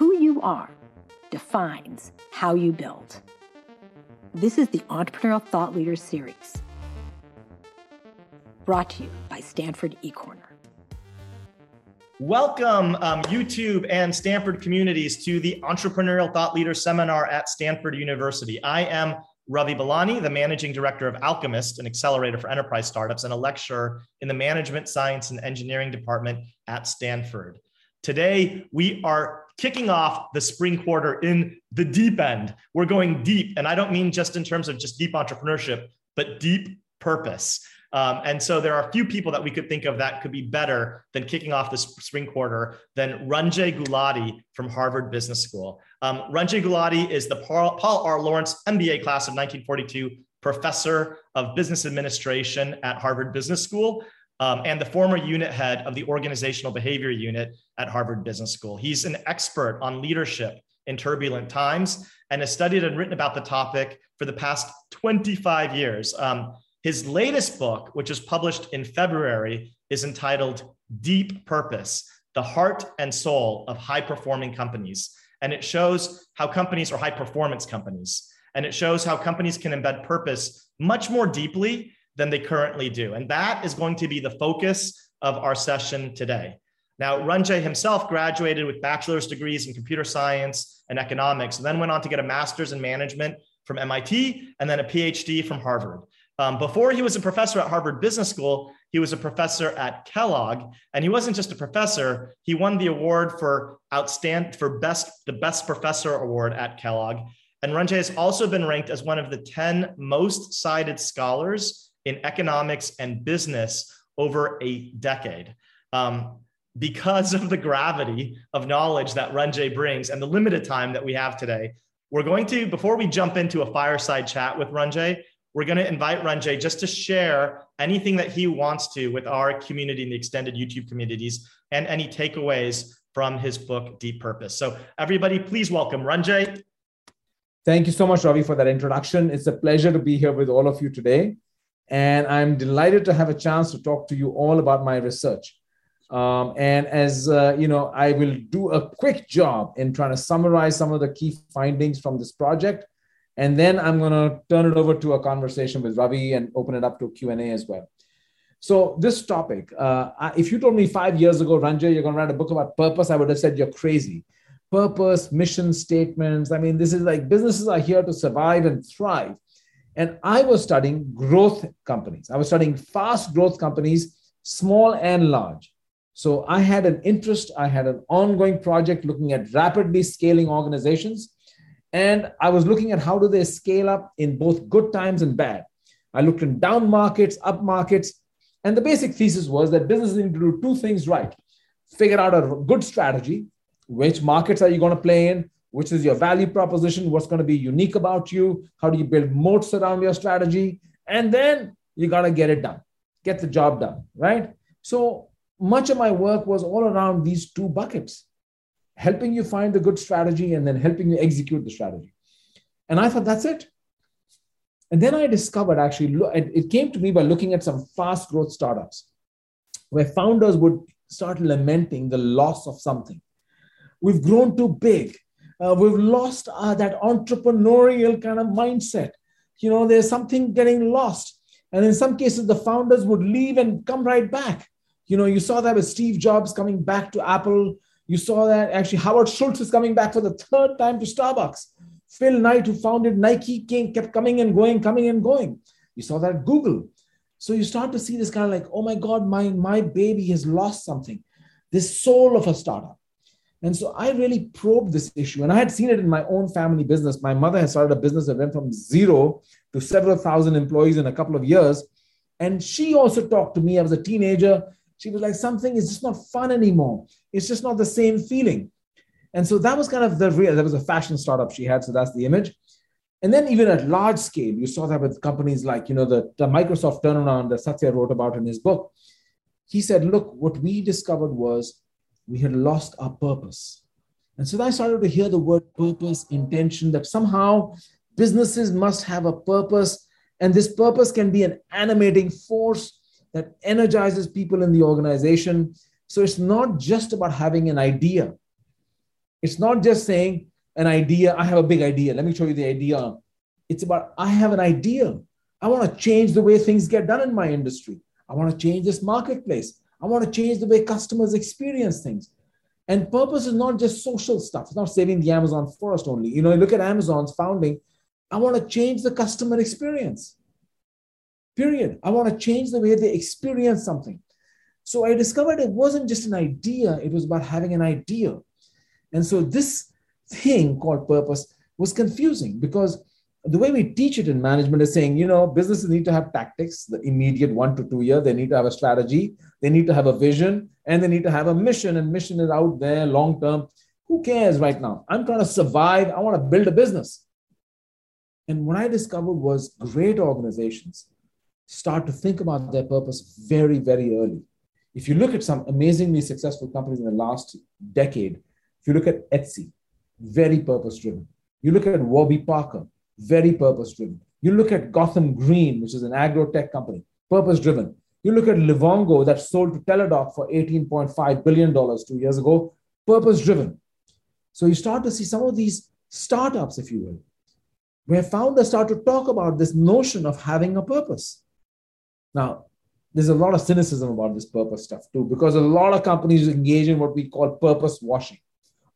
who you are defines how you build. This is the Entrepreneurial Thought Leaders Series, brought to you by Stanford eCorner. Welcome, um, YouTube and Stanford communities, to the Entrepreneurial Thought Leaders Seminar at Stanford University. I am Ravi Belani, the managing director of Alchemist, an accelerator for enterprise startups, and a lecturer in the management science and engineering department at Stanford. Today, we are kicking off the spring quarter in the deep end. We're going deep, and I don't mean just in terms of just deep entrepreneurship, but deep purpose. Um, and so there are a few people that we could think of that could be better than kicking off the spring quarter than Ranjay Gulati from Harvard Business School. Um, Gulati is the Paul R. Lawrence MBA class of 1942 professor of business administration at Harvard Business School. Um, and the former unit head of the organizational behavior unit at Harvard Business School. He's an expert on leadership in turbulent times and has studied and written about the topic for the past 25 years. Um, his latest book, which was published in February, is entitled Deep Purpose The Heart and Soul of High Performing Companies. And it shows how companies are high performance companies. And it shows how companies can embed purpose much more deeply than they currently do. And that is going to be the focus of our session today. Now, Ranjay himself graduated with bachelor's degrees in computer science and economics, and then went on to get a master's in management from MIT and then a PhD from Harvard. Um, before he was a professor at Harvard Business School, he was a professor at Kellogg, and he wasn't just a professor. He won the award for outstand for best the best professor award at Kellogg. And Ranjay has also been ranked as one of the 10 most cited scholars in economics and business over a decade. Um, because of the gravity of knowledge that Ranjay brings and the limited time that we have today, we're going to, before we jump into a fireside chat with Ranjay, we're going to invite Ranjay just to share anything that he wants to with our community and the extended YouTube communities and any takeaways from his book, Deep Purpose. So, everybody, please welcome Ranjay. Thank you so much, Ravi, for that introduction. It's a pleasure to be here with all of you today. And I'm delighted to have a chance to talk to you all about my research. Um, and as uh, you know, I will do a quick job in trying to summarize some of the key findings from this project and then I'm going to turn it over to a conversation with Ravi and open it up to Q&A as well. So this topic, uh, if you told me five years ago, Ranjay, you're going to write a book about purpose, I would have said you're crazy. Purpose, mission statements. I mean, this is like businesses are here to survive and thrive. And I was studying growth companies. I was studying fast growth companies, small and large. So I had an interest, I had an ongoing project looking at rapidly scaling organizations and I was looking at how do they scale up in both good times and bad. I looked in down markets, up markets, and the basic thesis was that businesses need to do two things right. Figure out a good strategy. Which markets are you going to play in? Which is your value proposition? What's going to be unique about you? How do you build moats around your strategy? And then you got to get it done, get the job done, right? So much of my work was all around these two buckets helping you find the good strategy and then helping you execute the strategy. And I thought, that's it. And then I discovered actually, it came to me by looking at some fast growth startups where founders would start lamenting the loss of something. We've grown too big. Uh, we've lost uh, that entrepreneurial kind of mindset. You know, there's something getting lost. And in some cases, the founders would leave and come right back. You know, you saw that with Steve Jobs coming back to Apple you saw that actually Howard Schultz is coming back for the third time to Starbucks. Phil Knight, who founded Nike, came, kept coming and going, coming and going. You saw that Google. So you start to see this kind of like, oh my God, my, my baby has lost something, this soul of a startup. And so I really probed this issue. And I had seen it in my own family business. My mother had started a business that went from zero to several thousand employees in a couple of years. And she also talked to me. I was a teenager she was like, something is just not fun anymore. It's just not the same feeling. And so that was kind of the real, there was a fashion startup she had. So that's the image. And then even at large scale, you saw that with companies like, you know, the, the Microsoft turnaround that Satya wrote about in his book. He said, look, what we discovered was we had lost our purpose. And so I started to hear the word purpose, intention, that somehow businesses must have a purpose. And this purpose can be an animating force that energizes people in the organization. So it's not just about having an idea. It's not just saying an idea, I have a big idea. Let me show you the idea. It's about, I have an idea. I want to change the way things get done in my industry. I want to change this marketplace. I want to change the way customers experience things. And purpose is not just social stuff. It's not saving the Amazon forest only. You know, you look at Amazon's founding. I want to change the customer experience. Period. I want to change the way they experience something. So I discovered it wasn't just an idea, it was about having an idea. And so this thing called purpose was confusing because the way we teach it in management is saying, you know, businesses need to have tactics, the immediate one to two year. They need to have a strategy. They need to have a vision and they need to have a mission. And mission is out there long term. Who cares right now? I'm trying to survive. I want to build a business. And what I discovered was great organizations start to think about their purpose very, very early. If you look at some amazingly successful companies in the last decade, if you look at Etsy, very purpose driven. You look at Warby Parker, very purpose driven. You look at Gotham Green, which is an agro tech company, purpose driven. You look at Livongo that sold to Teladoc for $18.5 billion two years ago, purpose driven. So you start to see some of these startups, if you will, where founders start to talk about this notion of having a purpose. Now, there's a lot of cynicism about this purpose stuff too, because a lot of companies engage in what we call purpose washing,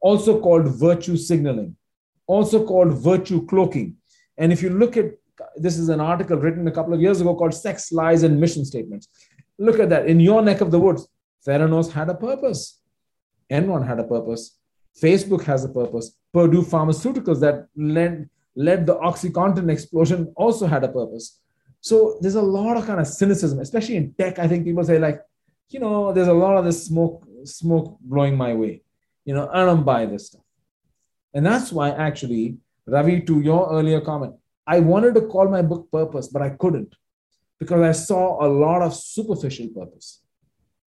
also called virtue signaling, also called virtue cloaking. And if you look at this is an article written a couple of years ago called Sex, Lies, and Mission Statements. Look at that. In your neck of the woods, Theranos had a purpose. Enron had a purpose. Facebook has a purpose. Purdue Pharmaceuticals that led, led the OxyContin explosion also had a purpose. So there's a lot of kind of cynicism, especially in tech. I think people say like, you know, there's a lot of this smoke, smoke blowing my way. You know, I don't buy this stuff. And that's why actually, Ravi, to your earlier comment, I wanted to call my book Purpose, but I couldn't because I saw a lot of superficial purpose.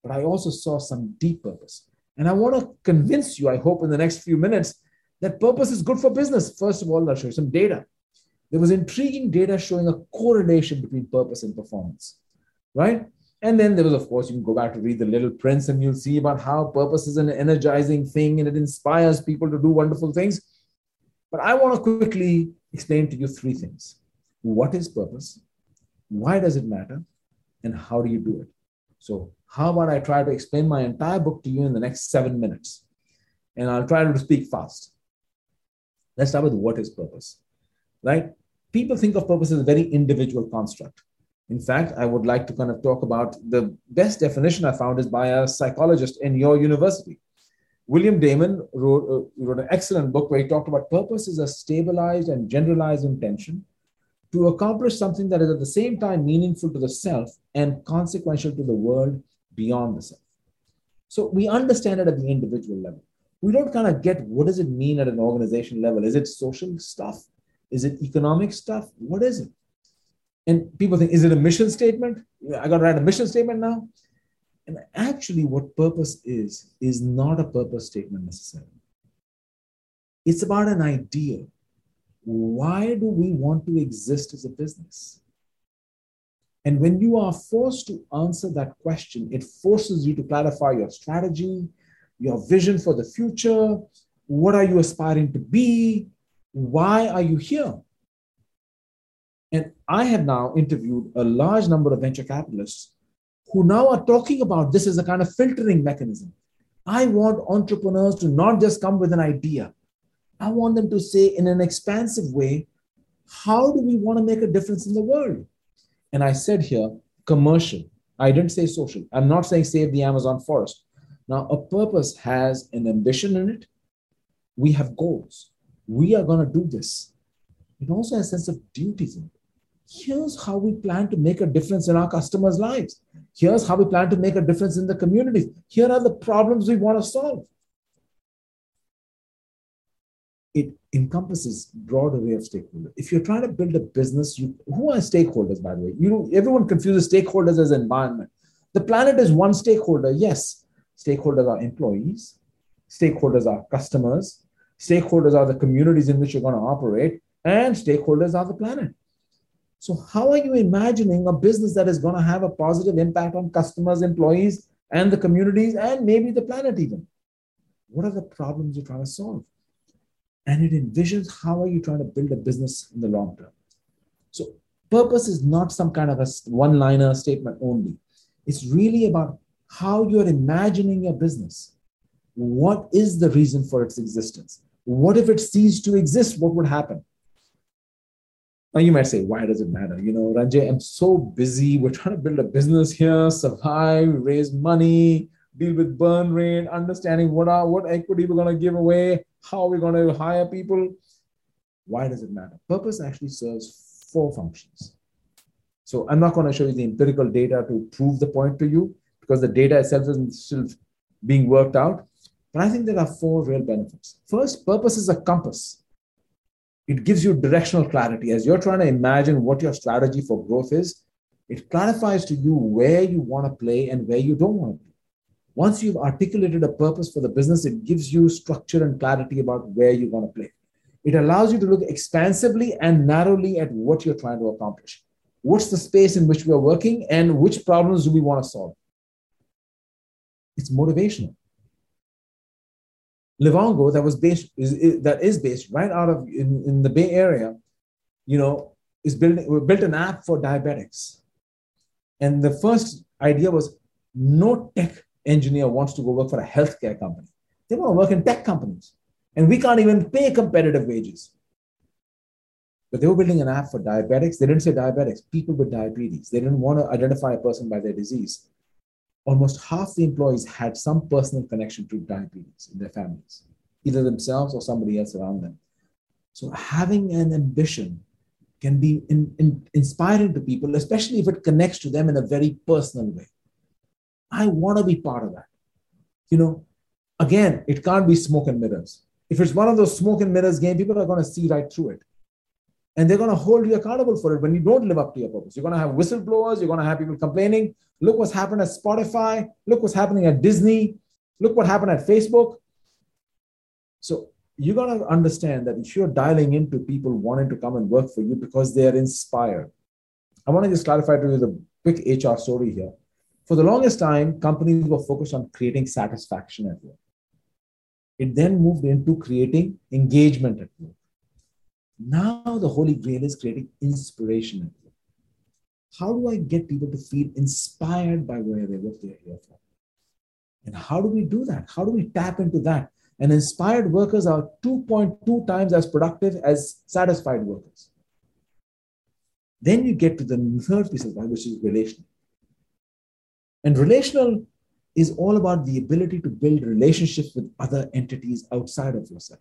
But I also saw some deep purpose. And I want to convince you, I hope, in the next few minutes, that purpose is good for business. First of all, I'll show you some data. There was intriguing data showing a correlation between purpose and performance, right? And then there was, of course, you can go back to read The Little Prince and you'll see about how purpose is an energizing thing and it inspires people to do wonderful things. But I want to quickly explain to you three things what is purpose? Why does it matter? And how do you do it? So, how about I try to explain my entire book to you in the next seven minutes? And I'll try to speak fast. Let's start with what is purpose, right? People think of purpose as a very individual construct. In fact, I would like to kind of talk about the best definition I found is by a psychologist in your university. William Damon wrote, uh, wrote an excellent book where he talked about purpose is a stabilized and generalized intention to accomplish something that is at the same time meaningful to the self and consequential to the world beyond the self. So we understand it at the individual level. We don't kind of get what does it mean at an organization level? Is it social stuff? Is it economic stuff? What is it? And people think, is it a mission statement? I got to write a mission statement now. And actually, what purpose is, is not a purpose statement necessarily. It's about an idea. Why do we want to exist as a business? And when you are forced to answer that question, it forces you to clarify your strategy, your vision for the future. What are you aspiring to be? Why are you here? And I have now interviewed a large number of venture capitalists who now are talking about this as a kind of filtering mechanism. I want entrepreneurs to not just come with an idea. I want them to say in an expansive way, how do we want to make a difference in the world? And I said here, commercial. I didn't say social. I'm not saying save the Amazon forest. Now, a purpose has an ambition in it. We have goals. We are going to do this. It also has a sense of duties in it here's how we plan to make a difference in our customers' lives. Here's how we plan to make a difference in the communities. Here are the problems we want to solve. It encompasses broad array of stakeholders. If you're trying to build a business, you, who are stakeholders, by the way? You everyone confuses stakeholders as environment. The planet is one stakeholder. Yes, stakeholders are employees, stakeholders are customers, stakeholders are the communities in which you're going to operate, and stakeholders are the planet. So, how are you imagining a business that is going to have a positive impact on customers, employees, and the communities, and maybe the planet even? What are the problems you're trying to solve? And it envisions how are you trying to build a business in the long term. So purpose is not some kind of a one-liner statement only. It's really about how you're imagining your business. What is the reason for its existence? What if it ceased to exist? What would happen? Now you might say, why does it matter? You know, Ranjay, I'm so busy. We're trying to build a business here, survive, raise money, deal with burn rate, understanding what are what equity we're going to give away, how we're going to hire people. Why does it matter? Purpose actually serves four functions. So I'm not going to show you the empirical data to prove the point to you because the data itself is still being worked out. But I think there are four real benefits. First, purpose is a compass it gives you directional clarity. As you're trying to imagine what your strategy for growth is, it clarifies to you where you want to play and where you don't want to play. Once you've articulated a purpose for the business, it gives you structure and clarity about where you want to play. It allows you to look expansively and narrowly at what you're trying to accomplish. What's the space in which we are working and which problems do we want to solve? It's motivational. Livongo that was based is, is, that is based right out of in, in the Bay Area, you know, is building we built an app for diabetics. And the first idea was no tech engineer wants to go work for a healthcare company. They want to work in tech companies. And we can't even pay competitive wages. But they were building an app for diabetics. They didn't say diabetics, people with diabetes. They didn't want to identify a person by their disease almost half the employees had some personal connection to diabetes in their families, either themselves or somebody else around them. So having an ambition can be in, in, inspiring to people, especially if it connects to them in a very personal way. I want to be part of that. You know, again, it can't be smoke and mirrors. If it's one of those smoke and mirrors game, people are going to see right through it. And they're going to hold you accountable for it when you don't live up to your purpose. You're going to have whistleblowers, you're going to have people complaining, Look what's happened at Spotify. Look what's happening at Disney. Look what happened at Facebook. So you got to understand that if you're dialing into people wanting to come and work for you because they are inspired, I want to just clarify to you the quick HR story here. For the longest time, companies were focused on creating satisfaction at work. It then moved into creating engagement at work. Now the holy grail is creating inspiration. How do I get people to feel inspired by where they what they're here for? And how do we do that? How do we tap into that? And inspired workers are 2.2 times as productive as satisfied workers. Then you get to the third piece of that, which is relational. And relational is all about the ability to build relationships with other entities outside of yourself.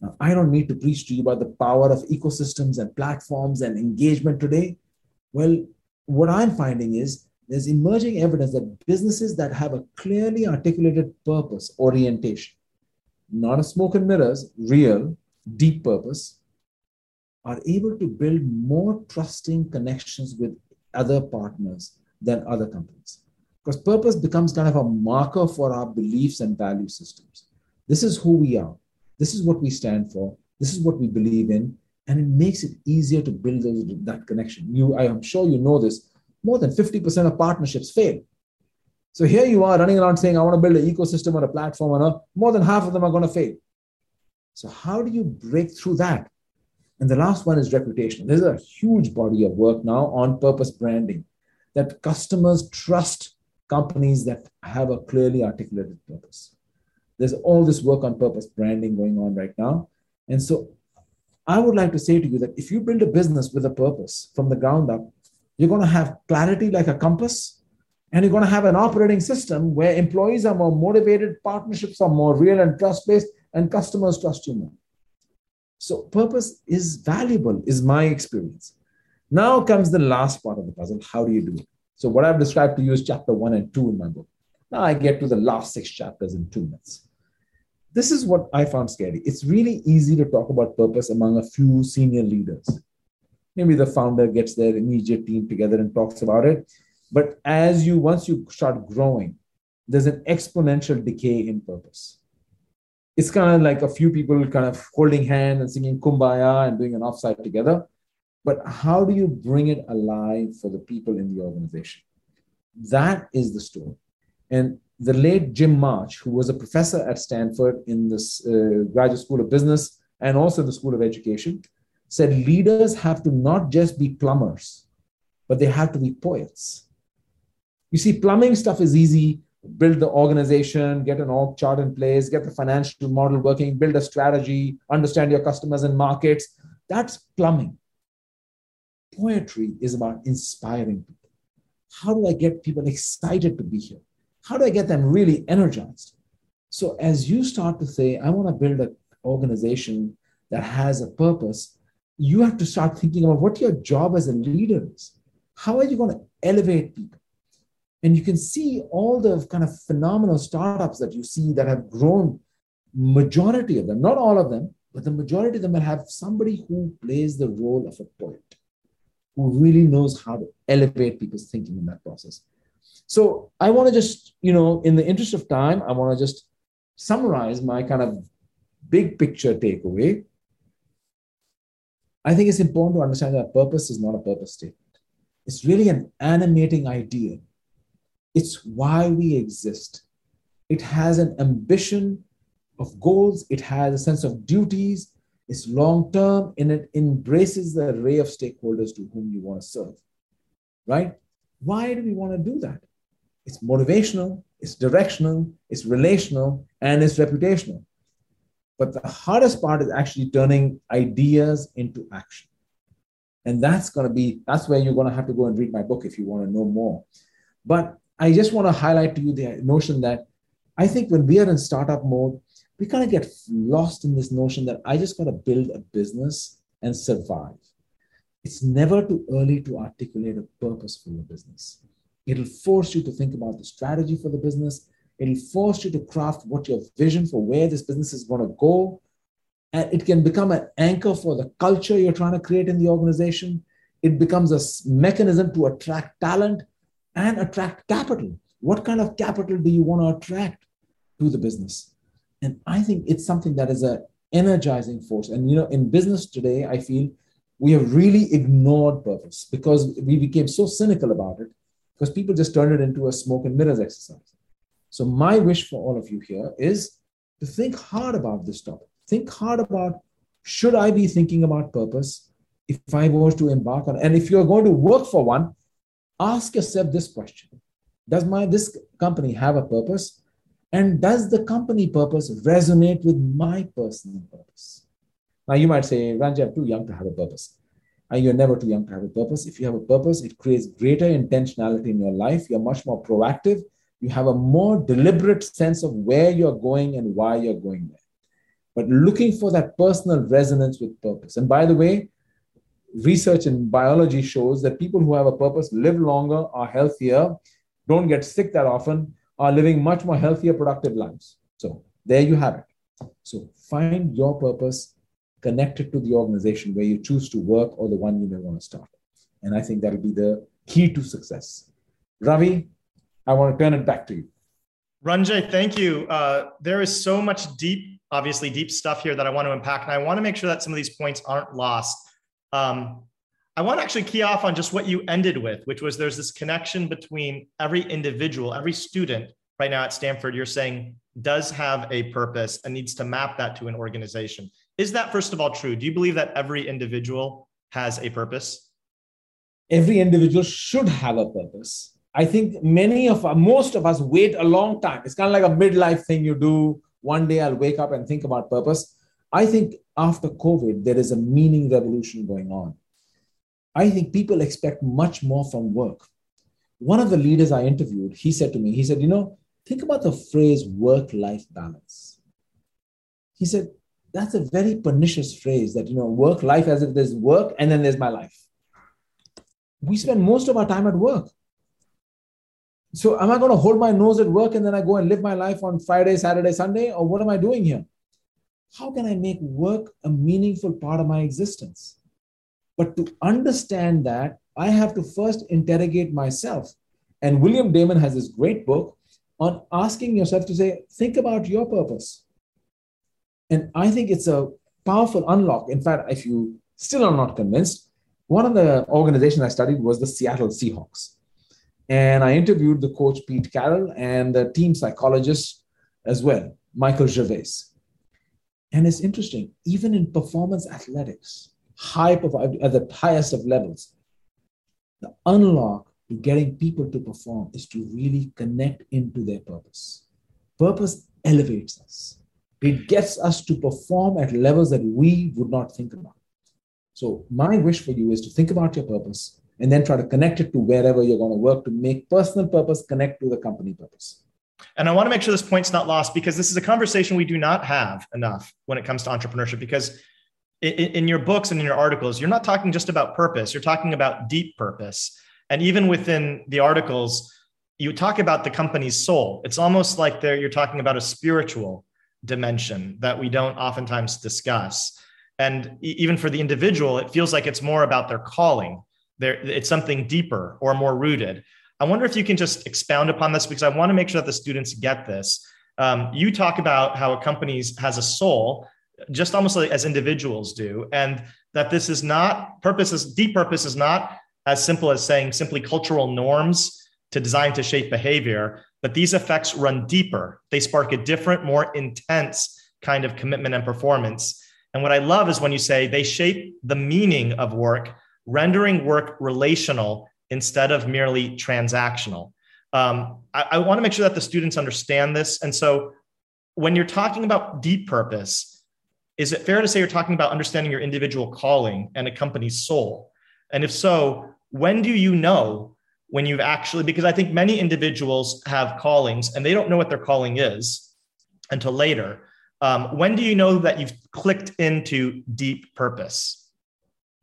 Now, I don't need to preach to you about the power of ecosystems and platforms and engagement today. Well, what I'm finding is there's emerging evidence that businesses that have a clearly articulated purpose orientation, not a smoke and mirrors, real, deep purpose, are able to build more trusting connections with other partners than other companies. Because purpose becomes kind of a marker for our beliefs and value systems. This is who we are. This is what we stand for. This is what we believe in and it makes it easier to build those, that connection. You, I am sure you know this. More than 50% of partnerships fail. So here you are running around saying, I want to build an ecosystem or a platform, and more than half of them are going to fail. So how do you break through that? And the last one is reputation. There's a huge body of work now on purpose branding that customers trust companies that have a clearly articulated purpose. There's all this work on purpose branding going on right now. And so I would like to say to you that if you build a business with a purpose from the ground up, you're going to have clarity like a compass, and you're going to have an operating system where employees are more motivated, partnerships are more real and trust based, and customers trust you more. So, purpose is valuable, is my experience. Now comes the last part of the puzzle. How do you do it? So, what I've described to you is chapter one and two in my book. Now I get to the last six chapters in two minutes this is what I found scary. It's really easy to talk about purpose among a few senior leaders. Maybe the founder gets their immediate team together and talks about it. But as you, once you start growing, there's an exponential decay in purpose. It's kind of like a few people kind of holding hands and singing kumbaya and doing an offsite together. But how do you bring it alive for the people in the organization? That is the story. And the late Jim March, who was a professor at Stanford in the uh, Graduate School of Business and also the School of Education, said leaders have to not just be plumbers, but they have to be poets. You see, plumbing stuff is easy. Build the organization, get an org chart in place, get the financial model working, build a strategy, understand your customers and markets. That's plumbing. Poetry is about inspiring people. How do I get people excited to be here? How do I get them really energized? So as you start to say, I want to build an organization that has a purpose, you have to start thinking about what your job as a leader is. How are you going to elevate people? And you can see all the kind of phenomenal startups that you see that have grown, majority of them, not all of them, but the majority of them will have somebody who plays the role of a poet, who really knows how to elevate people's thinking in that process. So I want to just, you know, in the interest of time, I want to just summarize my kind of big picture takeaway. I think it's important to understand that purpose is not a purpose statement. It's really an animating idea. It's why we exist. It has an ambition of goals, it has a sense of duties, it's long term, and it embraces the array of stakeholders to whom you want to serve. Right? Why do we want to do that? It's motivational, it's directional, it's relational, and it's reputational. But the hardest part is actually turning ideas into action. And that's going to be, that's where you're going to have to go and read my book if you want to know more. But I just want to highlight to you the notion that I think when we are in startup mode, we kind of get lost in this notion that I just got to build a business and survive. It's never too early to articulate a purpose for your business. It'll force you to think about the strategy for the business. It'll force you to craft what your vision for where this business is going to go. And it can become an anchor for the culture you're trying to create in the organization. It becomes a mechanism to attract talent and attract capital. What kind of capital do you want to attract to the business? And I think it's something that is an energizing force. And you know, in business today, I feel we have really ignored purpose because we became so cynical about it because people just turned it into a smoke and mirrors exercise. So, my wish for all of you here is to think hard about this topic. Think hard about should I be thinking about purpose if I was to embark on, and if you're going to work for one, ask yourself this question Does my this company have a purpose? And does the company purpose resonate with my personal purpose? Now, you might say, Ranjay, I'm too young to have a purpose and you're never too young to have a purpose. If you have a purpose, it creates greater intentionality in your life. You're much more proactive. You have a more deliberate sense of where you're going and why you're going there. But looking for that personal resonance with purpose. And by the way, research in biology shows that people who have a purpose live longer, are healthier, don't get sick that often, are living much more healthier, productive lives. So there you have it. So find your purpose connected to the organization where you choose to work or the one you may want to start. And I think that'll be the key to success. Ravi, I want to turn it back to you. Ranjay, thank you. Uh, there is so much deep, obviously deep stuff here that I want to unpack, and I want to make sure that some of these points aren't lost. Um, I want to actually key off on just what you ended with, which was there's this connection between every individual, every student right now at Stanford, you're saying does have a purpose and needs to map that to an organization. Is that, first of all, true? Do you believe that every individual has a purpose? Every individual should have a purpose. I think many of us, most of us wait a long time. It's kind of like a midlife thing you do. One day I'll wake up and think about purpose. I think after COVID, there is a meaning revolution going on. I think people expect much more from work. One of the leaders I interviewed, he said to me, he said, you know, think about the phrase work life balance. He said, that's a very pernicious phrase that, you know, work life as if there's work and then there's my life. We spend most of our time at work. So, am I going to hold my nose at work and then I go and live my life on Friday, Saturday, Sunday? Or what am I doing here? How can I make work a meaningful part of my existence? But to understand that, I have to first interrogate myself. And William Damon has this great book on asking yourself to say, think about your purpose. And I think it's a powerful unlock. In fact, if you still are not convinced, one of the organizations I studied was the Seattle Seahawks. And I interviewed the coach, Pete Carroll, and the team psychologist as well, Michael Gervais. And it's interesting, even in performance athletics, high at the highest of levels, the unlock to getting people to perform is to really connect into their purpose. Purpose elevates us. It gets us to perform at levels that we would not think about. So, my wish for you is to think about your purpose and then try to connect it to wherever you're going to work to make personal purpose connect to the company purpose. And I want to make sure this point's not lost because this is a conversation we do not have enough when it comes to entrepreneurship. Because in, your books and in your articles, you're not talking just about purpose, you're talking about deep purpose. And even within the articles, you talk about the company's soul. It's almost like you're talking about a spiritual dimension that we don't oftentimes discuss. And even for the individual, it feels like it's more about their calling. There, it's something deeper or more rooted. I wonder if you can just expound upon this because I want to make sure that the students get this. Um, you talk about how a company has a soul, just almost like as individuals do, and that this is not purpose is deep purpose is not as simple as saying simply cultural norms to design to shape behavior, but these effects run deeper. They spark a different, more intense kind of commitment and performance. And what I love is when you say they shape the meaning of work, rendering work relational instead of merely transactional. Um, I, I want to make sure that the students understand this. And so when you're talking about deep purpose, is it fair to say you're talking about understanding your individual calling and a company's soul? And if so, when do you know when you've actually, because I think many individuals have callings and they don't know what their calling is until later. Um, when do you know that you've clicked into deep purpose?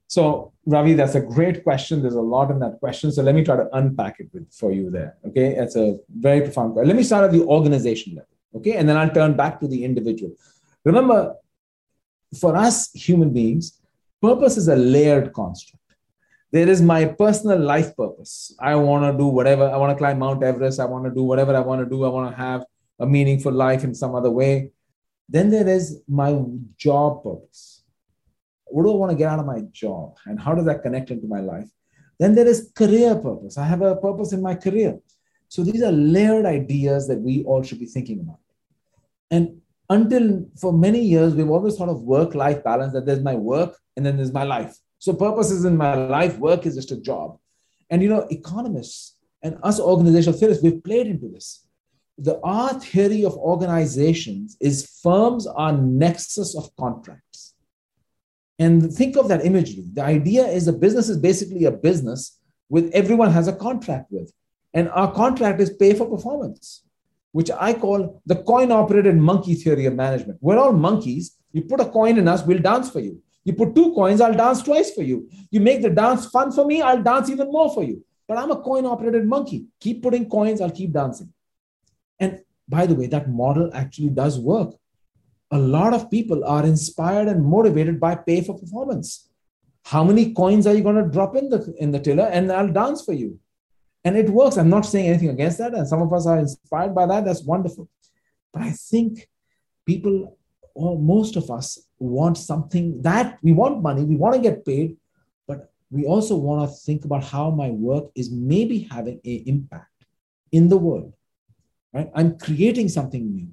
So, Ravi, that's a great question. There's a lot in that question. So, let me try to unpack it with, for you there. Okay. It's a very profound question. Let me start at the organization level. Okay. And then I'll turn back to the individual. Remember, for us human beings, purpose is a layered construct. There is my personal life purpose. I want to do whatever. I want to climb Mount Everest. I want to do whatever I want to do. I want to have a meaningful life in some other way. Then there is my job purpose what do I want to get out of my job? And how does that connect into my life? Then there is career purpose. I have a purpose in my career. So these are layered ideas that we all should be thinking about. And until for many years, we've always thought of work life balance that there's my work and then there's my life. So purpose is in my life, work is just a job. And you know, economists and us organizational theorists, we've played into this. The our theory of organizations is firms are nexus of contracts. And think of that imagery. The idea is a business is basically a business with everyone has a contract with. And our contract is pay for performance, which I call the coin operated monkey theory of management. We're all monkeys. You put a coin in us, we'll dance for you. You put two coins, I'll dance twice for you. You make the dance fun for me, I'll dance even more for you. But I'm a coin operated monkey. Keep putting coins, I'll keep dancing. And by the way, that model actually does work a lot of people are inspired and motivated by pay for performance. How many coins are you going to drop in the in the tiller and I'll dance for you? And it works. I'm not saying anything against that. And some of us are inspired by that. That's wonderful. But I think people, or most of us, want something that we want money, we want to get paid, but we also want to think about how my work is maybe having an impact in the world. Right? I'm creating something new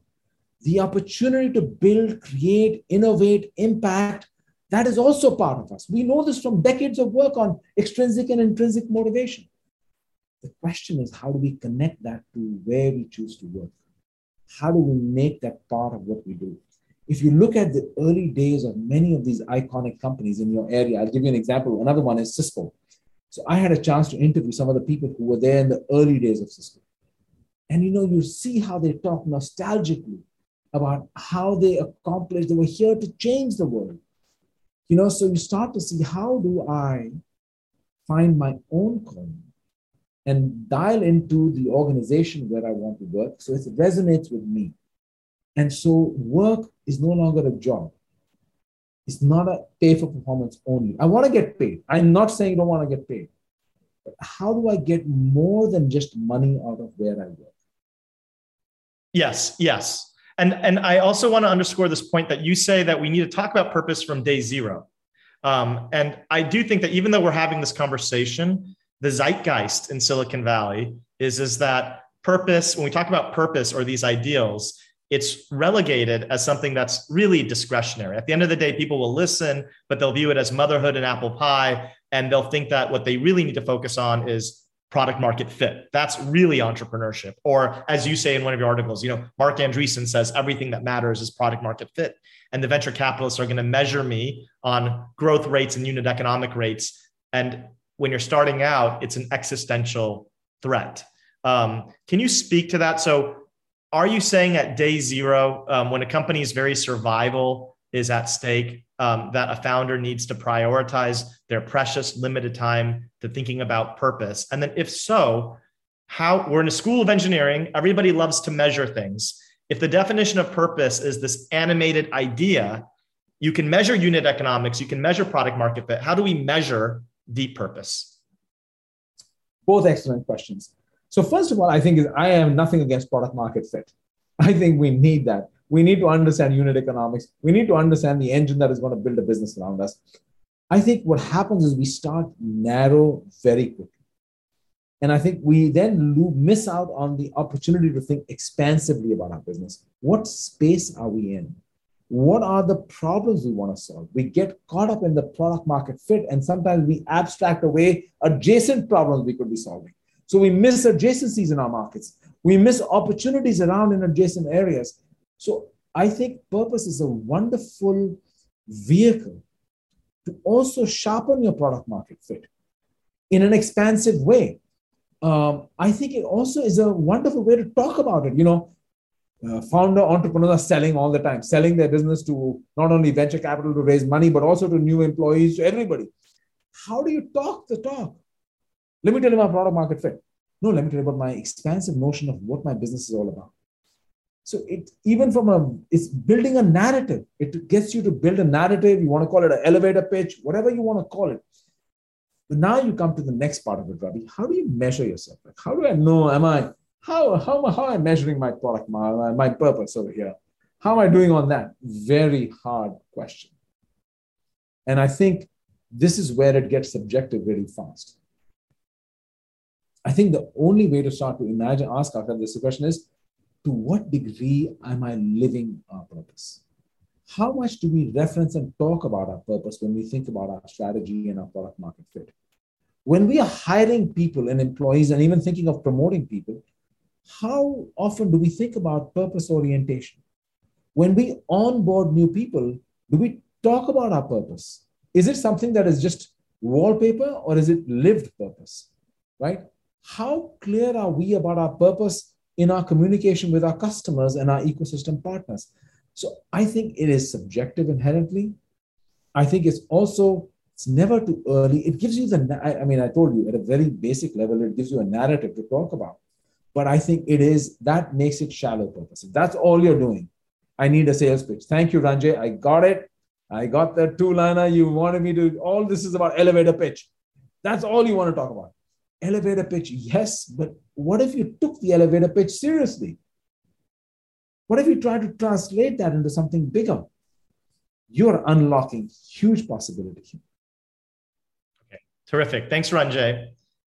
the opportunity to build, create, innovate, impact, that is also part of us. We know this from decades of work on extrinsic and intrinsic motivation. The question is, how do we connect that to where we choose to work? How do we make that part of what we do? If you look at the early days of many of these iconic companies in your area, I'll give you an example. Another one is Cisco. So I had a chance to interview some of the people who were there in the early days of Cisco. And you know, you see how they talk nostalgically about how they accomplished, they were here to change the world. You know, so you start to see how do I find my own calling and dial into the organization where I want to work so it resonates with me. And so work is no longer a job. It's not a pay for performance only. I want to get paid. I'm not saying you don't want to get paid. But how do I get more than just money out of where I work? Yes, yes. And, and I also want to underscore this point that you say that we need to talk about purpose from day zero. Um, and I do think that even though we're having this conversation, the zeitgeist in Silicon Valley is, is that purpose, when we talk about purpose or these ideals, it's relegated as something that's really discretionary. At the end of the day, people will listen, but they'll view it as motherhood and apple pie. And they'll think that what they really need to focus on is product market fit. That's really entrepreneurship. Or as you say in one of your articles, you know, Marc Andreessen says everything that matters is product market fit. And the venture capitalists are going to measure me on growth rates and unit economic rates. And when you're starting out, it's an existential threat. Um, can you speak to that? So, are you saying at day zero, um, when a company's very survival is at stake, um, that a founder needs to prioritize their precious limited time to thinking about purpose? And then, if so, how we're in a school of engineering, everybody loves to measure things. If the definition of purpose is this animated idea, you can measure unit economics, you can measure product market fit. How do we measure deep purpose? Both excellent questions. So first of all, I think is I am nothing against product market fit. I think we need that. We need to understand unit economics. We need to understand the engine that is going to build a business around us. I think what happens is we start narrow very quickly. And I think we then miss out on the opportunity to think expansively about our business. What space are we in? what are the problems we want to solve? We get caught up in the product market fit, and sometimes we abstract away adjacent problems we could be solving. So we miss adjacencies in our markets. We miss opportunities around in adjacent areas. So I think purpose is a wonderful vehicle to also sharpen your product market fit in an expansive way. Um, I think it also is a wonderful way to talk about it. You know, uh, founder entrepreneurs are selling all the time, selling their business to not only venture capital to raise money, but also to new employees, to everybody. How do you talk the talk? Let me tell you my product market fit. No, let me tell you about my expansive notion of what my business is all about. So it even from a it's building a narrative. It gets you to build a narrative. You want to call it an elevator pitch, whatever you want to call it. But now you come to the next part of it, Ravi. How do you measure yourself? Like, how do I know? Am I how, how, how am I measuring my product, my, my purpose over here? How am I doing on that? Very hard question. And I think this is where it gets subjective really fast. I think the only way to start to imagine, ask ourselves this question is to what degree am I living our purpose? How much do we reference and talk about our purpose when we think about our strategy and our product market fit? When we are hiring people and employees and even thinking of promoting people, how often do we think about purpose orientation? When we onboard new people, do we talk about our purpose? Is it something that is just wallpaper or is it lived purpose? Right? How clear are we about our purpose in our communication with our customers and our ecosystem partners? So I think it is subjective inherently. I think it's also it's never too early. It gives you the I mean I told you at a very basic level it gives you a narrative to talk about but I think it is that makes it shallow purpose. That's all you're doing, I need a sales pitch. Thank you, Ranjay. I got it. I got the two liner. You wanted me to, all this is about elevator pitch. That's all you want to talk about. Elevator pitch, yes, but what if you took the elevator pitch seriously? What if you try to translate that into something bigger? You're unlocking huge possibility. Okay, terrific. Thanks, Ranjay.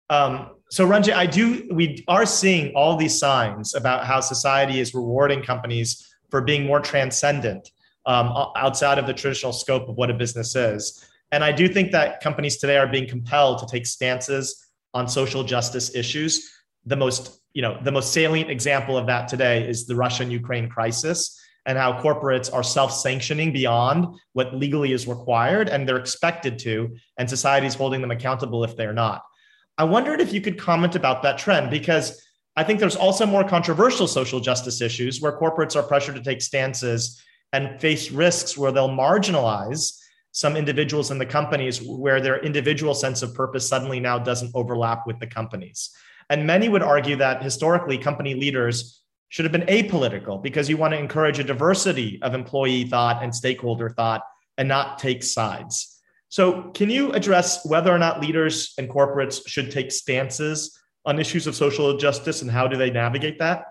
Um, so Ranjay, I do. We are seeing all these signs about how society is rewarding companies for being more transcendent um, outside of the traditional scope of what a business is. And I do think that companies today are being compelled to take stances on social justice issues. The most, you know, the most salient example of that today is the Russian-Ukraine crisis and how corporates are self-sanctioning beyond what legally is required and they're expected to, and society is holding them accountable if they're not. I wondered if you could comment about that trend because I think there's also more controversial social justice issues where corporates are pressured to take stances and face risks where they'll marginalize some individuals in the companies where their individual sense of purpose suddenly now doesn't overlap with the companies. And many would argue that historically company leaders should have been apolitical because you want to encourage a diversity of employee thought and stakeholder thought and not take sides. So, can you address whether or not leaders and corporates should take stances on issues of social justice and how do they navigate that?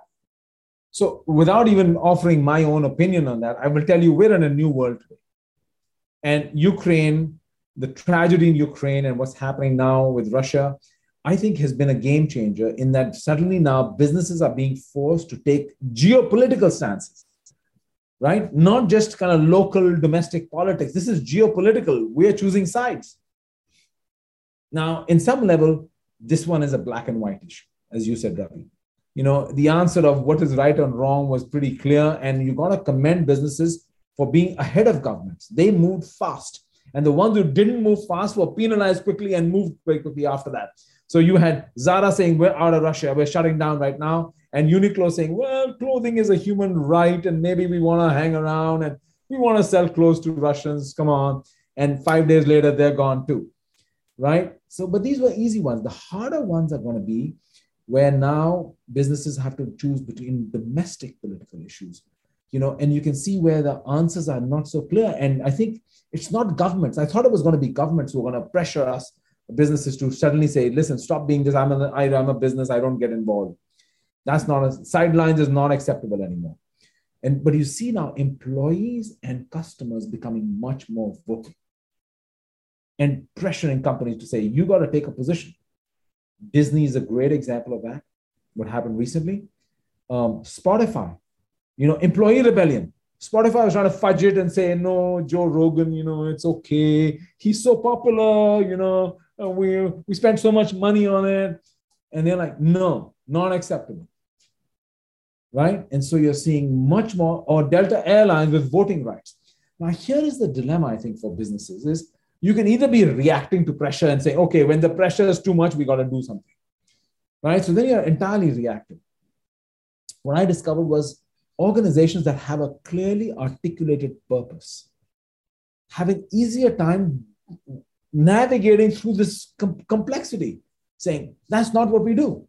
So, without even offering my own opinion on that, I will tell you we're in a new world today. And Ukraine, the tragedy in Ukraine and what's happening now with Russia, I think has been a game changer in that suddenly now businesses are being forced to take geopolitical stances, right? Not just kind of local domestic politics. This is geopolitical. We are choosing sides. Now, in some level, this one is a black and white issue, as you said, Ravi. You know, the answer of what is right and wrong was pretty clear, and you got to commend businesses for being ahead of governments. They moved fast, and the ones who didn't move fast were penalized quickly and moved very quickly after that. So you had Zara saying, We're out of Russia, we're shutting down right now. And Uniqlo saying, Well, clothing is a human right, and maybe we want to hang around and we want to sell clothes to Russians. Come on. And five days later, they're gone too right? So, but these were easy ones. The harder ones are going to be where now businesses have to choose between domestic political issues, you know, and you can see where the answers are not so clear. And I think it's not governments. I thought it was going to be governments who are going to pressure us, businesses, to suddenly say, listen, stop being this. I'm a, I, a business. I don't get involved. That's not a sidelines is not acceptable anymore. And but you see now employees and customers becoming much more vocal and pressuring companies to say, you got to take a position. Disney is a great example of that. What happened recently? Um, Spotify, you know, employee rebellion. Spotify was trying to fudge it and say, no, Joe Rogan, you know, it's okay. He's so popular, you know, uh, we, we spent so much money on it. And they're like, no, not acceptable. Right? And so you're seeing much more, or Delta Airlines with voting rights. Now, here is the dilemma, I think, for businesses is you can either be reacting to pressure and saying, okay, when the pressure is too much, we got to do something. Right? So then you're entirely reactive. What I discovered was organizations that have a clearly articulated purpose having easier time navigating through this com- complexity, saying, that's not what we do.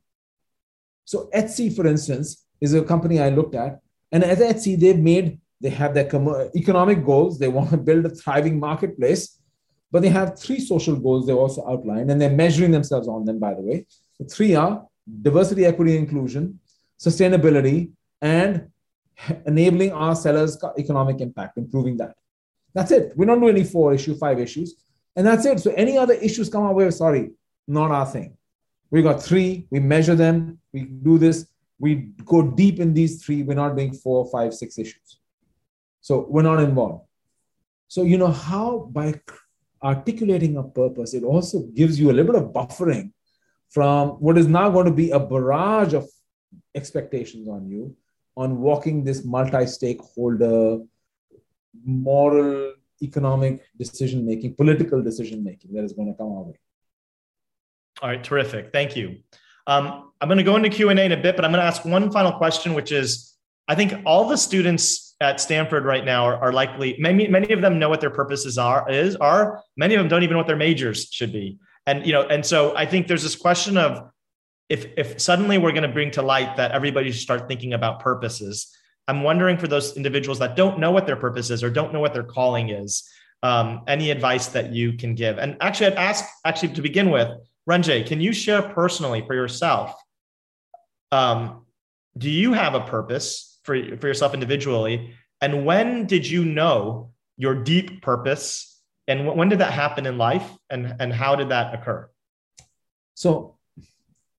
So Etsy, for instance, is a company I looked at. And at Etsy, they've made, they have their com- economic goals. They want to build a thriving marketplace. But they have three social goals they also outlined, and they're measuring themselves on them, by the way. The three are diversity, equity, inclusion, sustainability, and enabling our sellers' economic impact, improving that. That's it. We don't do any four issue, five issues. And that's it. So any other issues come our way, sorry, not our thing. We got three, we measure them, we do this, we go deep in these three. We're not doing four, five, six issues. So we're not involved. So, you know, how by articulating a purpose, it also gives you a little bit of buffering from what is now going to be a barrage of expectations on you on walking this multi-stakeholder moral economic decision making political decision making that is going to come our way. All right terrific. Thank you. Um, i'm going to go into q&a in a bit but i'm going to ask one final question which is i think all the students at Stanford right now are, are, likely many many of them know what their purposes are is are. Many of them don't even know what their majors should be. And you know and so I think there's this question of if if suddenly we're going to bring to light that everybody should start thinking about purposes I'm wondering for those individuals that don't know what their purpose is or don't know what their calling is um, any advice that you can give and actually I'd ask actually to begin with Ranjay can you share personally for yourself um, do you have a purpose for, for yourself individually? And when did you know your deep purpose? And when did that happen in life? And, and how did that occur? So,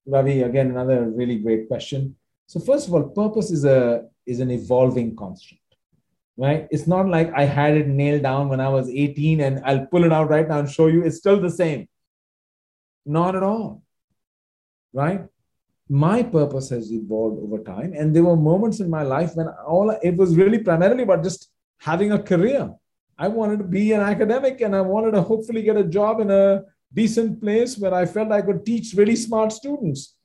Ravi, again, another really great question. So, first of all, purpose is a is an evolving construct, right? It's not like I had it nailed down when I was 18 and I'll pull it out right now and show you it's still the same. Not at all, right? my purpose has evolved over time and there were moments in my life when all it was really primarily about just having a career i wanted to be an academic and i wanted to hopefully get a job in a decent place where i felt i could teach really smart students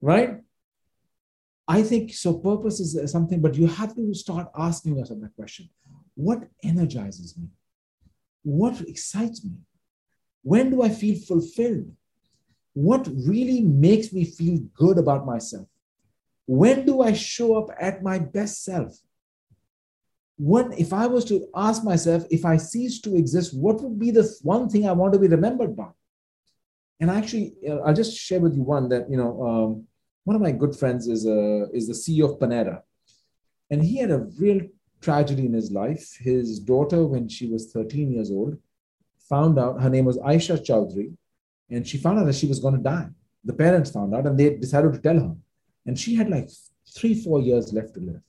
right? I think so purpose is something but you have to start asking yourself that question. What energizes me? What excites me? When do i feel fulfilled? What really makes me feel good about myself? When do I show up at my best self? When, if I was to ask myself, if I ceased to exist, what would be the one thing I want to be remembered by? And actually, uh, I'll just share with you one that, you know, um, one of my good friends is, a, is the CEO of Panera. And he had a real tragedy in his life. His daughter, when she was 13 years old, found out her name was Aisha Chaudhary and she found out that she was going to die. The parents found out and they decided to tell her. And she had like three, four years left to live.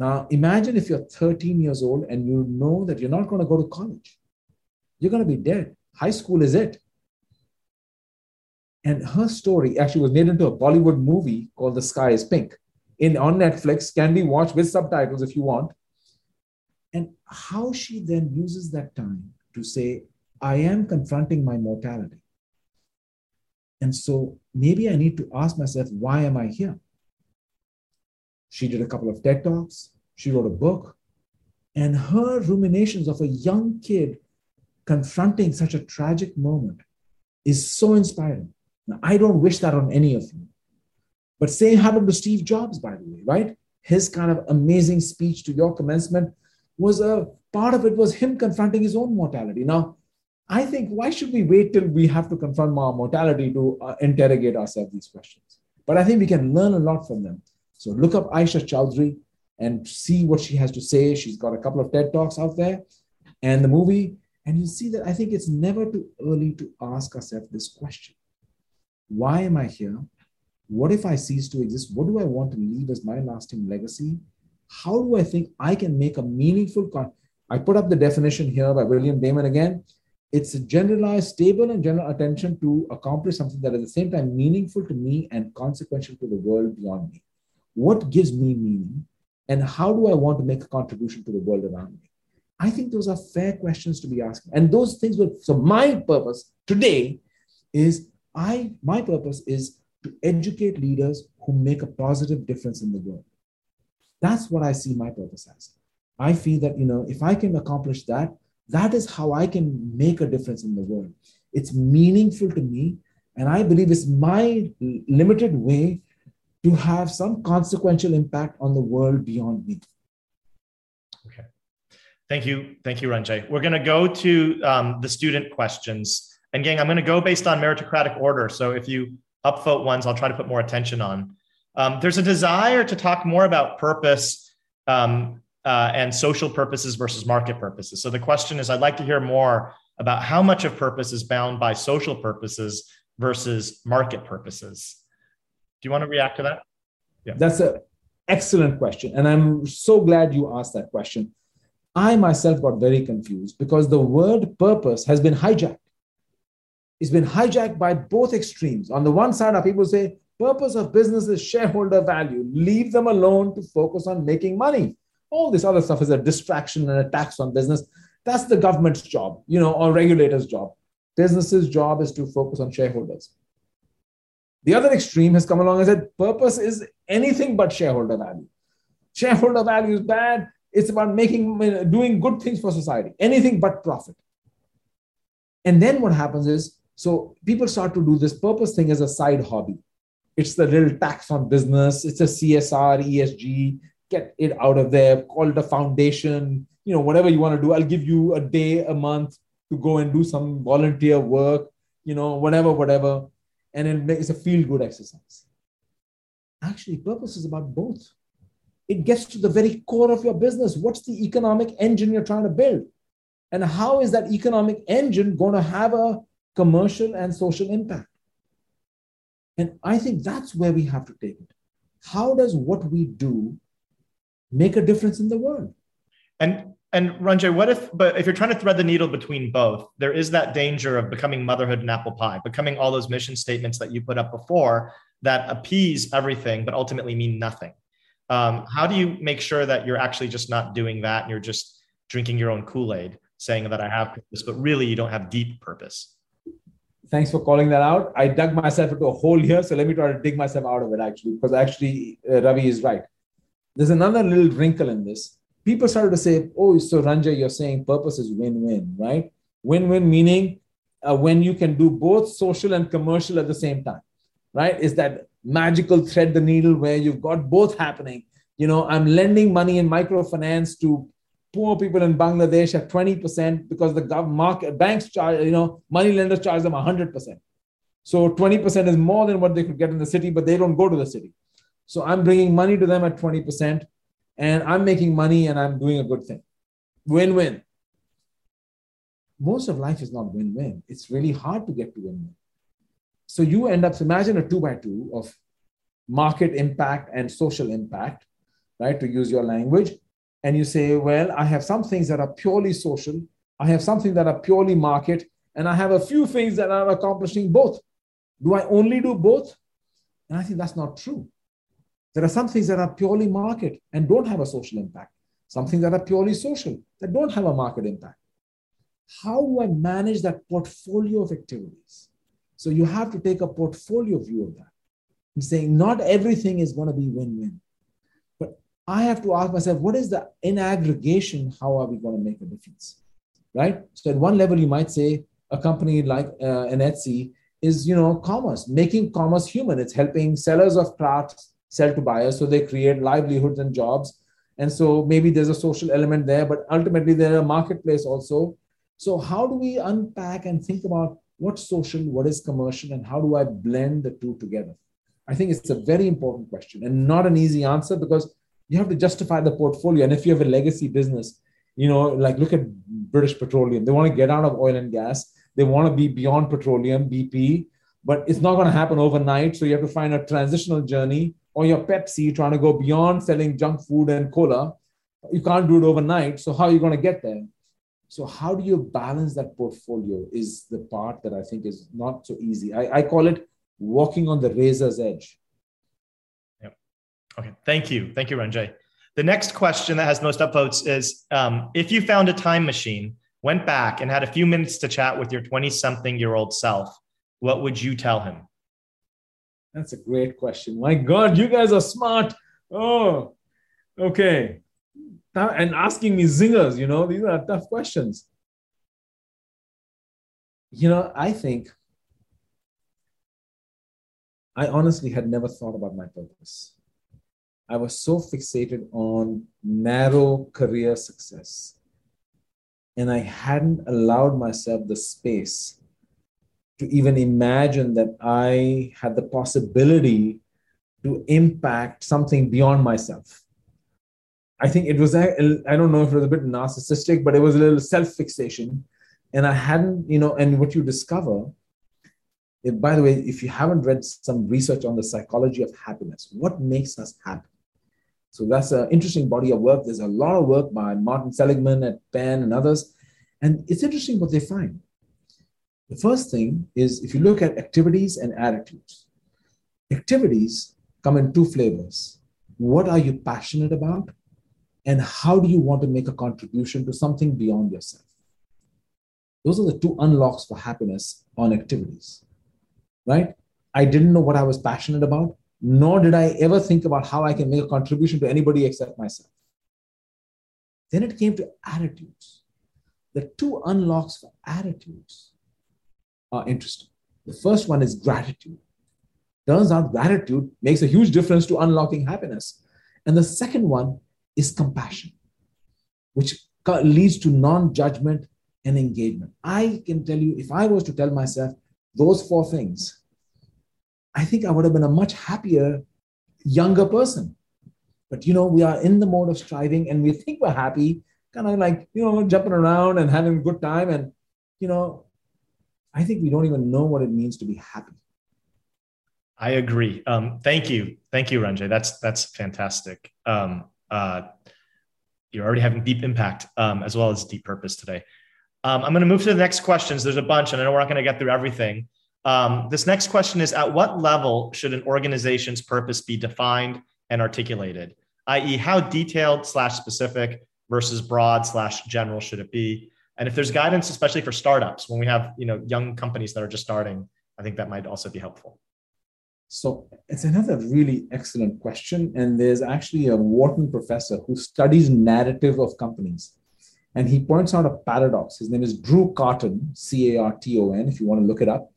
Now, imagine if you're 13 years old and you know that you're not going to go to college. You're going to be dead. High school is it. And her story actually was made into a Bollywood movie called The Sky is Pink. In on Netflix, can be watched with subtitles if you want. And how she then uses that time to say, I am confronting my mortality. And so maybe I need to ask myself, why am I here? She did a couple of TED Talks, she wrote a book, and her ruminations of a young kid confronting such a tragic moment is so inspiring. Now, I don't wish that on any of you. But same happened to Steve Jobs, by the way, right? His kind of amazing speech to your commencement was a part of it was him confronting his own mortality. Now, I think why should we wait till we have to confront our mortality to uh, interrogate ourselves these questions? But I think we can learn a lot from them. So look up Aisha Chaudhary and see what she has to say. She's got a couple of TED Talks out there and the movie. And you see that I think it's never too early to ask ourselves this question Why am I here? What if I cease to exist? What do I want to leave as my lasting legacy? How do I think I can make a meaningful con- I put up the definition here by William Damon again it's a generalized, stable, and general attention to accomplish something that at the same time meaningful to me and consequential to the world beyond me. What gives me meaning, and how do I want to make a contribution to the world around me? I think those are fair questions to be asking. And those things will, so my purpose today is I, my purpose is to educate leaders who make a positive difference in the world. That's what I see my purpose as. I feel that, you know, if I can accomplish that, that is how I can make a difference in the world. It's meaningful to me. And I believe it's my limited way to have some consequential impact on the world beyond me. Okay. Thank you. Thank you, Ranjay. We're going to go to um, the student questions. And gang, I'm going to go based on meritocratic order. So if you upvote ones, I'll try to put more attention on. Um, there's a desire to talk more about purpose um, uh, and social purposes versus market purposes. So the question is I'd like to hear more about how much of purpose is bound by social purposes versus market purposes. Do you want to react to that? Yeah. That's an excellent question. And I'm so glad you asked that question. I myself got very confused because the word purpose has been hijacked. It's been hijacked by both extremes. On the one side, are people say, purpose of business is shareholder value. Leave them alone to focus on making money. All this other stuff is a distraction and a tax on business. That's the government's job, you know, or regulators' job. Business's job is to focus on shareholders. The other extreme has come along and said purpose is anything but shareholder value. Shareholder value is bad. It's about making doing good things for society, anything but profit. And then what happens is, so people start to do this purpose thing as a side hobby. It's the little tax on business. It's a CSR, ESG get it out of there, call it a foundation, you know, whatever you want to do. I'll give you a day, a month to go and do some volunteer work, you know, whatever, whatever. And it's a feel good exercise. Actually, purpose is about both. It gets to the very core of your business. What's the economic engine you're trying to build? And how is that economic engine going to have a commercial and social impact? And I think that's where we have to take it. How does what we do make a difference in the world. And and Ranjay, what if but if you're trying to thread the needle between both, there is that danger of becoming motherhood and apple pie, becoming all those mission statements that you put up before that appease everything but ultimately mean nothing. Um, how do you make sure that you're actually just not doing that and you're just drinking your own Kool-Aid, saying that I have purpose, but really you don't have deep purpose? Thanks for calling that out. I dug myself into a hole here, so let me try to dig myself out of it actually, because actually uh, Ravi is right there's another little wrinkle in this. People started to say, oh, so Ranjay, you're saying purpose is win win, right? Win win meaning uh, when you can do both social and commercial at the same time, right? Is that magical thread the needle where you've got both happening. You know, I'm lending money in microfinance to poor people in Bangladesh at 20% because the gov- market banks charge, you know, money lenders charge them 100%. So 20% is more than what they could get in the city, but they don't go to the city. So I'm bringing money to them at 20%, and I'm making money and I'm doing a good thing. Win win. most of life is not win-win. It's really hard to get to win-win. So you end up, imagine a two by two of market impact and social impact, right? To use your language. And you say, well, I have some things that are purely social, I have something that are purely market, and I have a few things that are accomplishing both. Do I only do both? And I think that's not true. There are some things that are purely market and don't have a social impact, some things that are purely social that don't have a market impact. How do I manage that portfolio of activities? So you have to take a portfolio view of that. I'm saying not everything is going to be win-win. But I have to ask myself, what is the in aggregation? How are we going to make a difference? Right? So at one level, you might say a company like uh, an Etsy is, you know, commerce, making commerce human. It's helping sellers of crafts sell to buyers, so they create livelihoods and jobs. And so maybe there's a social element there, but ultimately they're a marketplace also. So how do we unpack and think about what's social, what is commercial, and how do I blend the two together? I think it's a very important question and not an easy answer because you have to justify the portfolio. And if you have a legacy business, you know, like look at British Petroleum, they want to get out of oil and gas they want to be beyond petroleum, BP, but it's not going to happen overnight. So you have to find a transitional journey or your Pepsi trying to go beyond selling junk food and cola. You can't do it overnight. So how are you going to get there? So how do you balance that portfolio is the part that I think is not so easy. I, I call it walking on the razor's edge. Yep. Okay. Thank you. Thank you, Ranjay. The next question that has most upvotes is um, if you found a time machine went back and had a few minutes to chat with your 20 something year old self, what would you tell him? That's a great question. My God, you guys are smart. Oh, okay. And asking me zingers, you know, these are tough questions. You know, I think I honestly had never thought about my purpose. I was so fixated on narrow career success and I hadn't allowed myself the space to even imagine that I had the possibility to impact something beyond myself. I think it was, I don't know if it was a bit narcissistic, but it was a little self fixation. And I hadn't, you know, and what you discover, if, by the way, if you haven't read some research on the psychology of happiness, what makes us happy? So that's an interesting body of work. There's a lot of work by Martin Seligman at Penn and others. And it's interesting what they find. The first thing is if you look at activities and attitudes, activities come in two flavors. What are you passionate about? And how do you want to make a contribution to something beyond yourself? Those are the two unlocks for happiness on activities, right? I didn't know what I was passionate about nor did I ever think about how I can make a contribution to anybody except myself. Then it came to attitudes. The two unlocks for attitudes are interesting. The first one is gratitude. Turns out gratitude makes a huge difference to unlocking happiness. And the second one is compassion, which leads to non judgment and engagement. I can tell you, if I was to tell myself those four things, I think I would have been a much happier, younger person. But you know, we are in the mode of striving and we think we're happy, kind of like, you know, jumping around and having a good time. And, you know, I think we don't even know what it means to be happy. I agree. Um, thank you. Thank you, Ranjay. That's that's fantastic. Um, uh, you're already having deep impact um, as well as deep purpose today. Um, I'm going to move to the next questions. There's a bunch, and I know we're not going to get through everything. Um, this next question is At what level should an organization's purpose be defined and articulated? I.e., how detailed slash specific versus broad slash general should it be? And if there's guidance, especially for startups, when we have you know young companies that are just starting, I think that might also be helpful. So it's another really excellent question. And there's actually a Wharton professor who studies narrative of companies. And he points out a paradox. His name is Drew Carton, C A R T O N, if you want to look it up.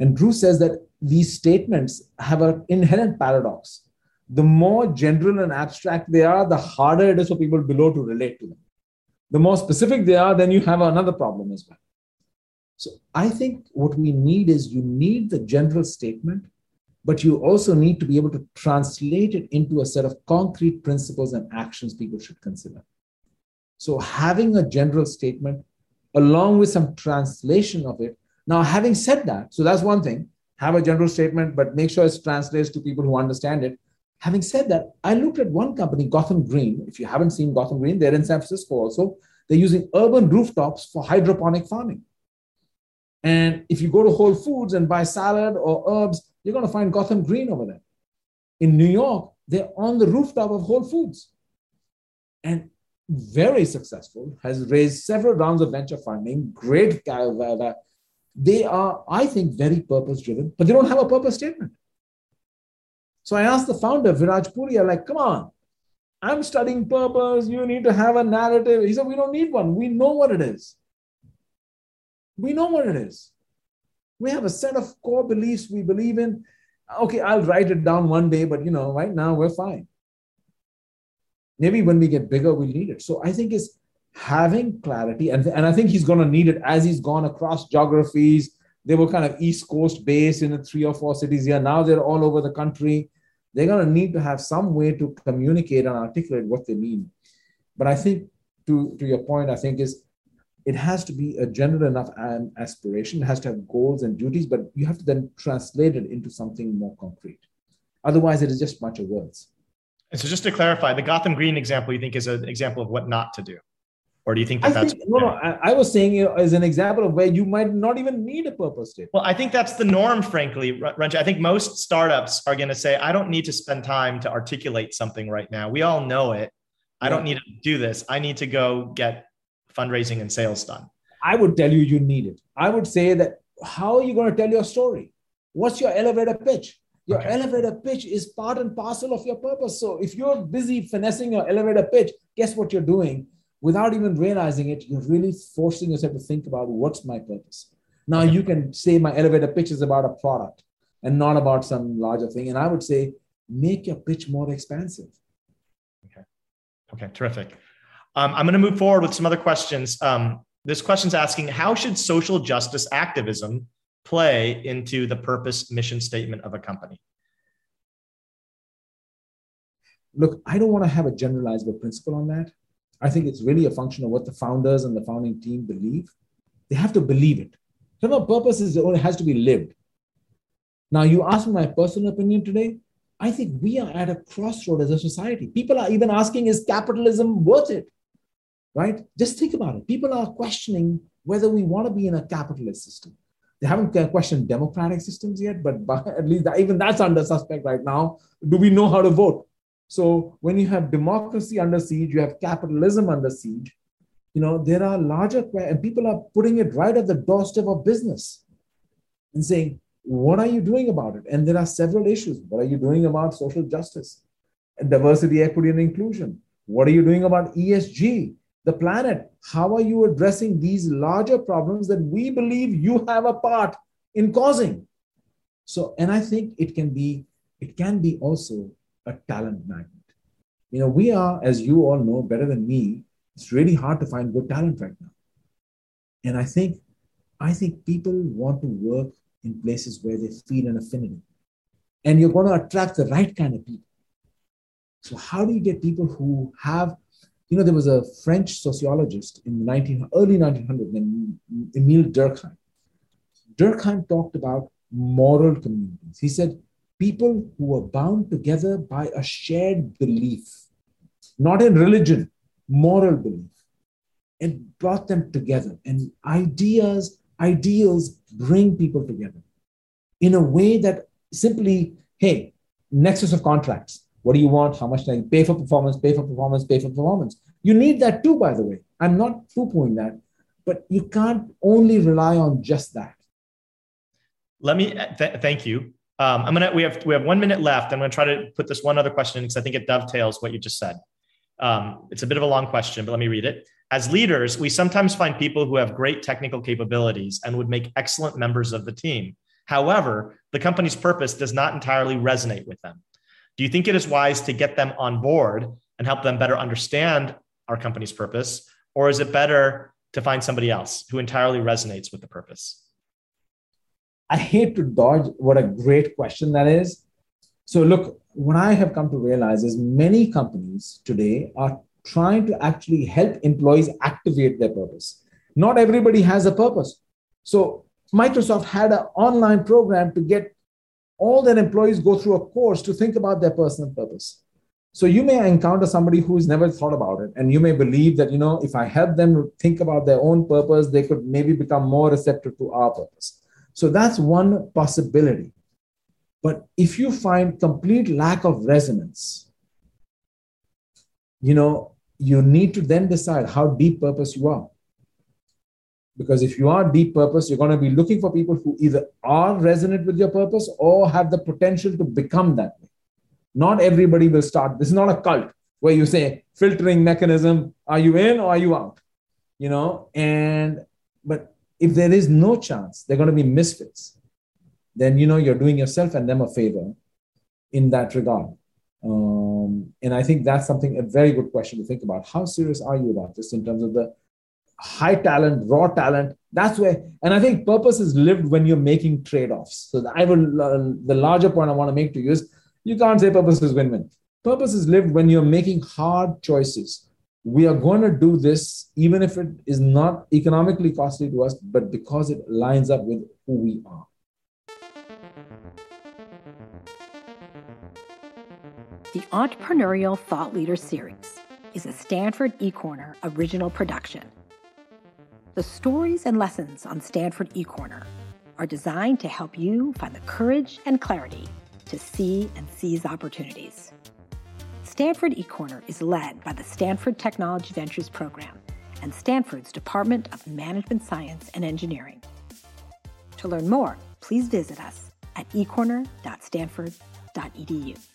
And Drew says that these statements have an inherent paradox. The more general and abstract they are, the harder it is for people below to relate to them. The more specific they are, then you have another problem as well. So I think what we need is you need the general statement, but you also need to be able to translate it into a set of concrete principles and actions people should consider. So having a general statement along with some translation of it. Now, having said that, so that's one thing have a general statement, but make sure it's translates to people who understand it. Having said that, I looked at one company, Gotham Green. If you haven't seen Gotham Green, they're in San Francisco also. They're using urban rooftops for hydroponic farming. And if you go to Whole Foods and buy salad or herbs, you're going to find Gotham Green over there. In New York, they're on the rooftop of Whole Foods. And very successful, has raised several rounds of venture funding, great they are, I think, very purpose driven, but they don't have a purpose statement. So I asked the founder, Viraj Puri, I'm like, come on, I'm studying purpose. You need to have a narrative. He said, we don't need one. We know what it is. We know what it is. We have a set of core beliefs we believe in. Okay, I'll write it down one day, but you know, right now we're fine. Maybe when we get bigger, we'll need it. So I think it's having clarity, and, and I think he's going to need it as he's gone across geographies. They were kind of East Coast based in three or four cities here. Now they're all over the country. They're going to need to have some way to communicate and articulate what they mean. But I think, to, to your point, I think is it has to be a general enough aspiration. It has to have goals and duties, but you have to then translate it into something more concrete. Otherwise, it is just much of words. And so, just to clarify, the Gotham Green example, you think is an example of what not to do? Or do you think that I that's think, no? No, I, I, was saying you know, as an example of where you might not even need a purpose statement. Well, I think that's the norm, frankly, Ranjit. I think most startups are going to say, "I don't need to spend time to articulate something right now. We all know it. I yeah. don't need to do this. I need to go get fundraising and sales done." I would tell you, you need it. I would say that how are you going to tell your story? What's your elevator pitch? Your okay. elevator pitch is part and parcel of your purpose. So if you're busy finessing your elevator pitch, guess what you're doing? Without even realizing it, you're really forcing yourself to think about what's my purpose. Now you can say my elevator pitch is about a product and not about some larger thing. And I would say make your pitch more expansive. Okay. Okay. Terrific. Um, I'm going to move forward with some other questions. Um, this question's asking how should social justice activism play into the purpose mission statement of a company? Look, I don't want to have a generalizable principle on that. I think it's really a function of what the founders and the founding team believe. They have to believe it. So no purpose is it has to be lived. Now, you ask me my personal opinion today. I think we are at a crossroad as a society. People are even asking, is capitalism worth it? Right? Just think about it. People are questioning whether we want to be in a capitalist system. They haven't questioned democratic systems yet, but at least even that's under suspect right now. Do we know how to vote? So when you have democracy under siege, you have capitalism under siege. You know there are larger and people are putting it right at the doorstep of business and saying, "What are you doing about it?" And there are several issues. What are you doing about social justice, and diversity, equity, and inclusion? What are you doing about ESG, the planet? How are you addressing these larger problems that we believe you have a part in causing? So, and I think it can be, it can be also a talent magnet. You know, we are, as you all know better than me, it's really hard to find good talent right now. And I think, I think people want to work in places where they feel an affinity. And you're going to attract the right kind of people. So how do you get people who have, you know, there was a French sociologist in the 19, early 1900s named Emile Durkheim. Durkheim talked about moral communities. He said, people who were bound together by a shared belief, not in religion, moral belief. It brought them together. And ideas, ideals bring people together in a way that simply, hey, nexus of contracts. What do you want? How much do you pay for performance, pay for performance, pay for performance? You need that too, by the way. I'm not poo pooing that, but you can't only rely on just that. Let me th- thank you. Um, I'm gonna we have we have one minute left. I'm gonna try to put this one other question because I think it dovetails what you just said. Um, it's a bit of a long question, but let me read it. As leaders, we sometimes find people who have great technical capabilities and would make excellent members of the team. However, the company's purpose does not entirely resonate with them. Do you think it is wise to get them on board and help them better understand our company's purpose? Or is it better to find somebody else who entirely resonates with the purpose? I hate to dodge what a great question that is. So, look, what I have come to realize is many companies today are trying to actually help employees activate their purpose. Not everybody has a purpose. So Microsoft had an online program to get all their employees go through a course to think about their personal purpose. So you may encounter somebody who's never thought about it, and you may believe that you know if I help them think about their own purpose, they could maybe become more receptive to our purpose. So that's one possibility. But if you find complete lack of resonance, you know you need to then decide how deep purpose you are. Because if you are deep purpose, you're going to be looking for people who either are resonant with your purpose or have the potential to become that way. Not everybody will start. This is not a cult where you say filtering mechanism, are you in or are you out? You know, and but if there is no chance, they're going to be misfits, then you know you're doing yourself and them a favor in that regard. Um, and I think that's something a very good question to think about. How serious are you about this in terms of the high talent, raw talent. That's where, and I think purpose is lived when you're making trade offs. So I will, uh, the larger point I want to make to you is you can't say purpose is win win. Purpose is lived when you're making hard choices. We are going to do this even if it is not economically costly to us, but because it lines up with who we are. The Entrepreneurial Thought Leader Series is a Stanford eCorner original production the stories and lessons on Stanford eCorner are designed to help you find the courage and clarity to see and seize opportunities. Stanford eCorner is led by the Stanford Technology Ventures Program and Stanford's Department of Management Science and Engineering. To learn more, please visit us at ecorner.stanford.edu.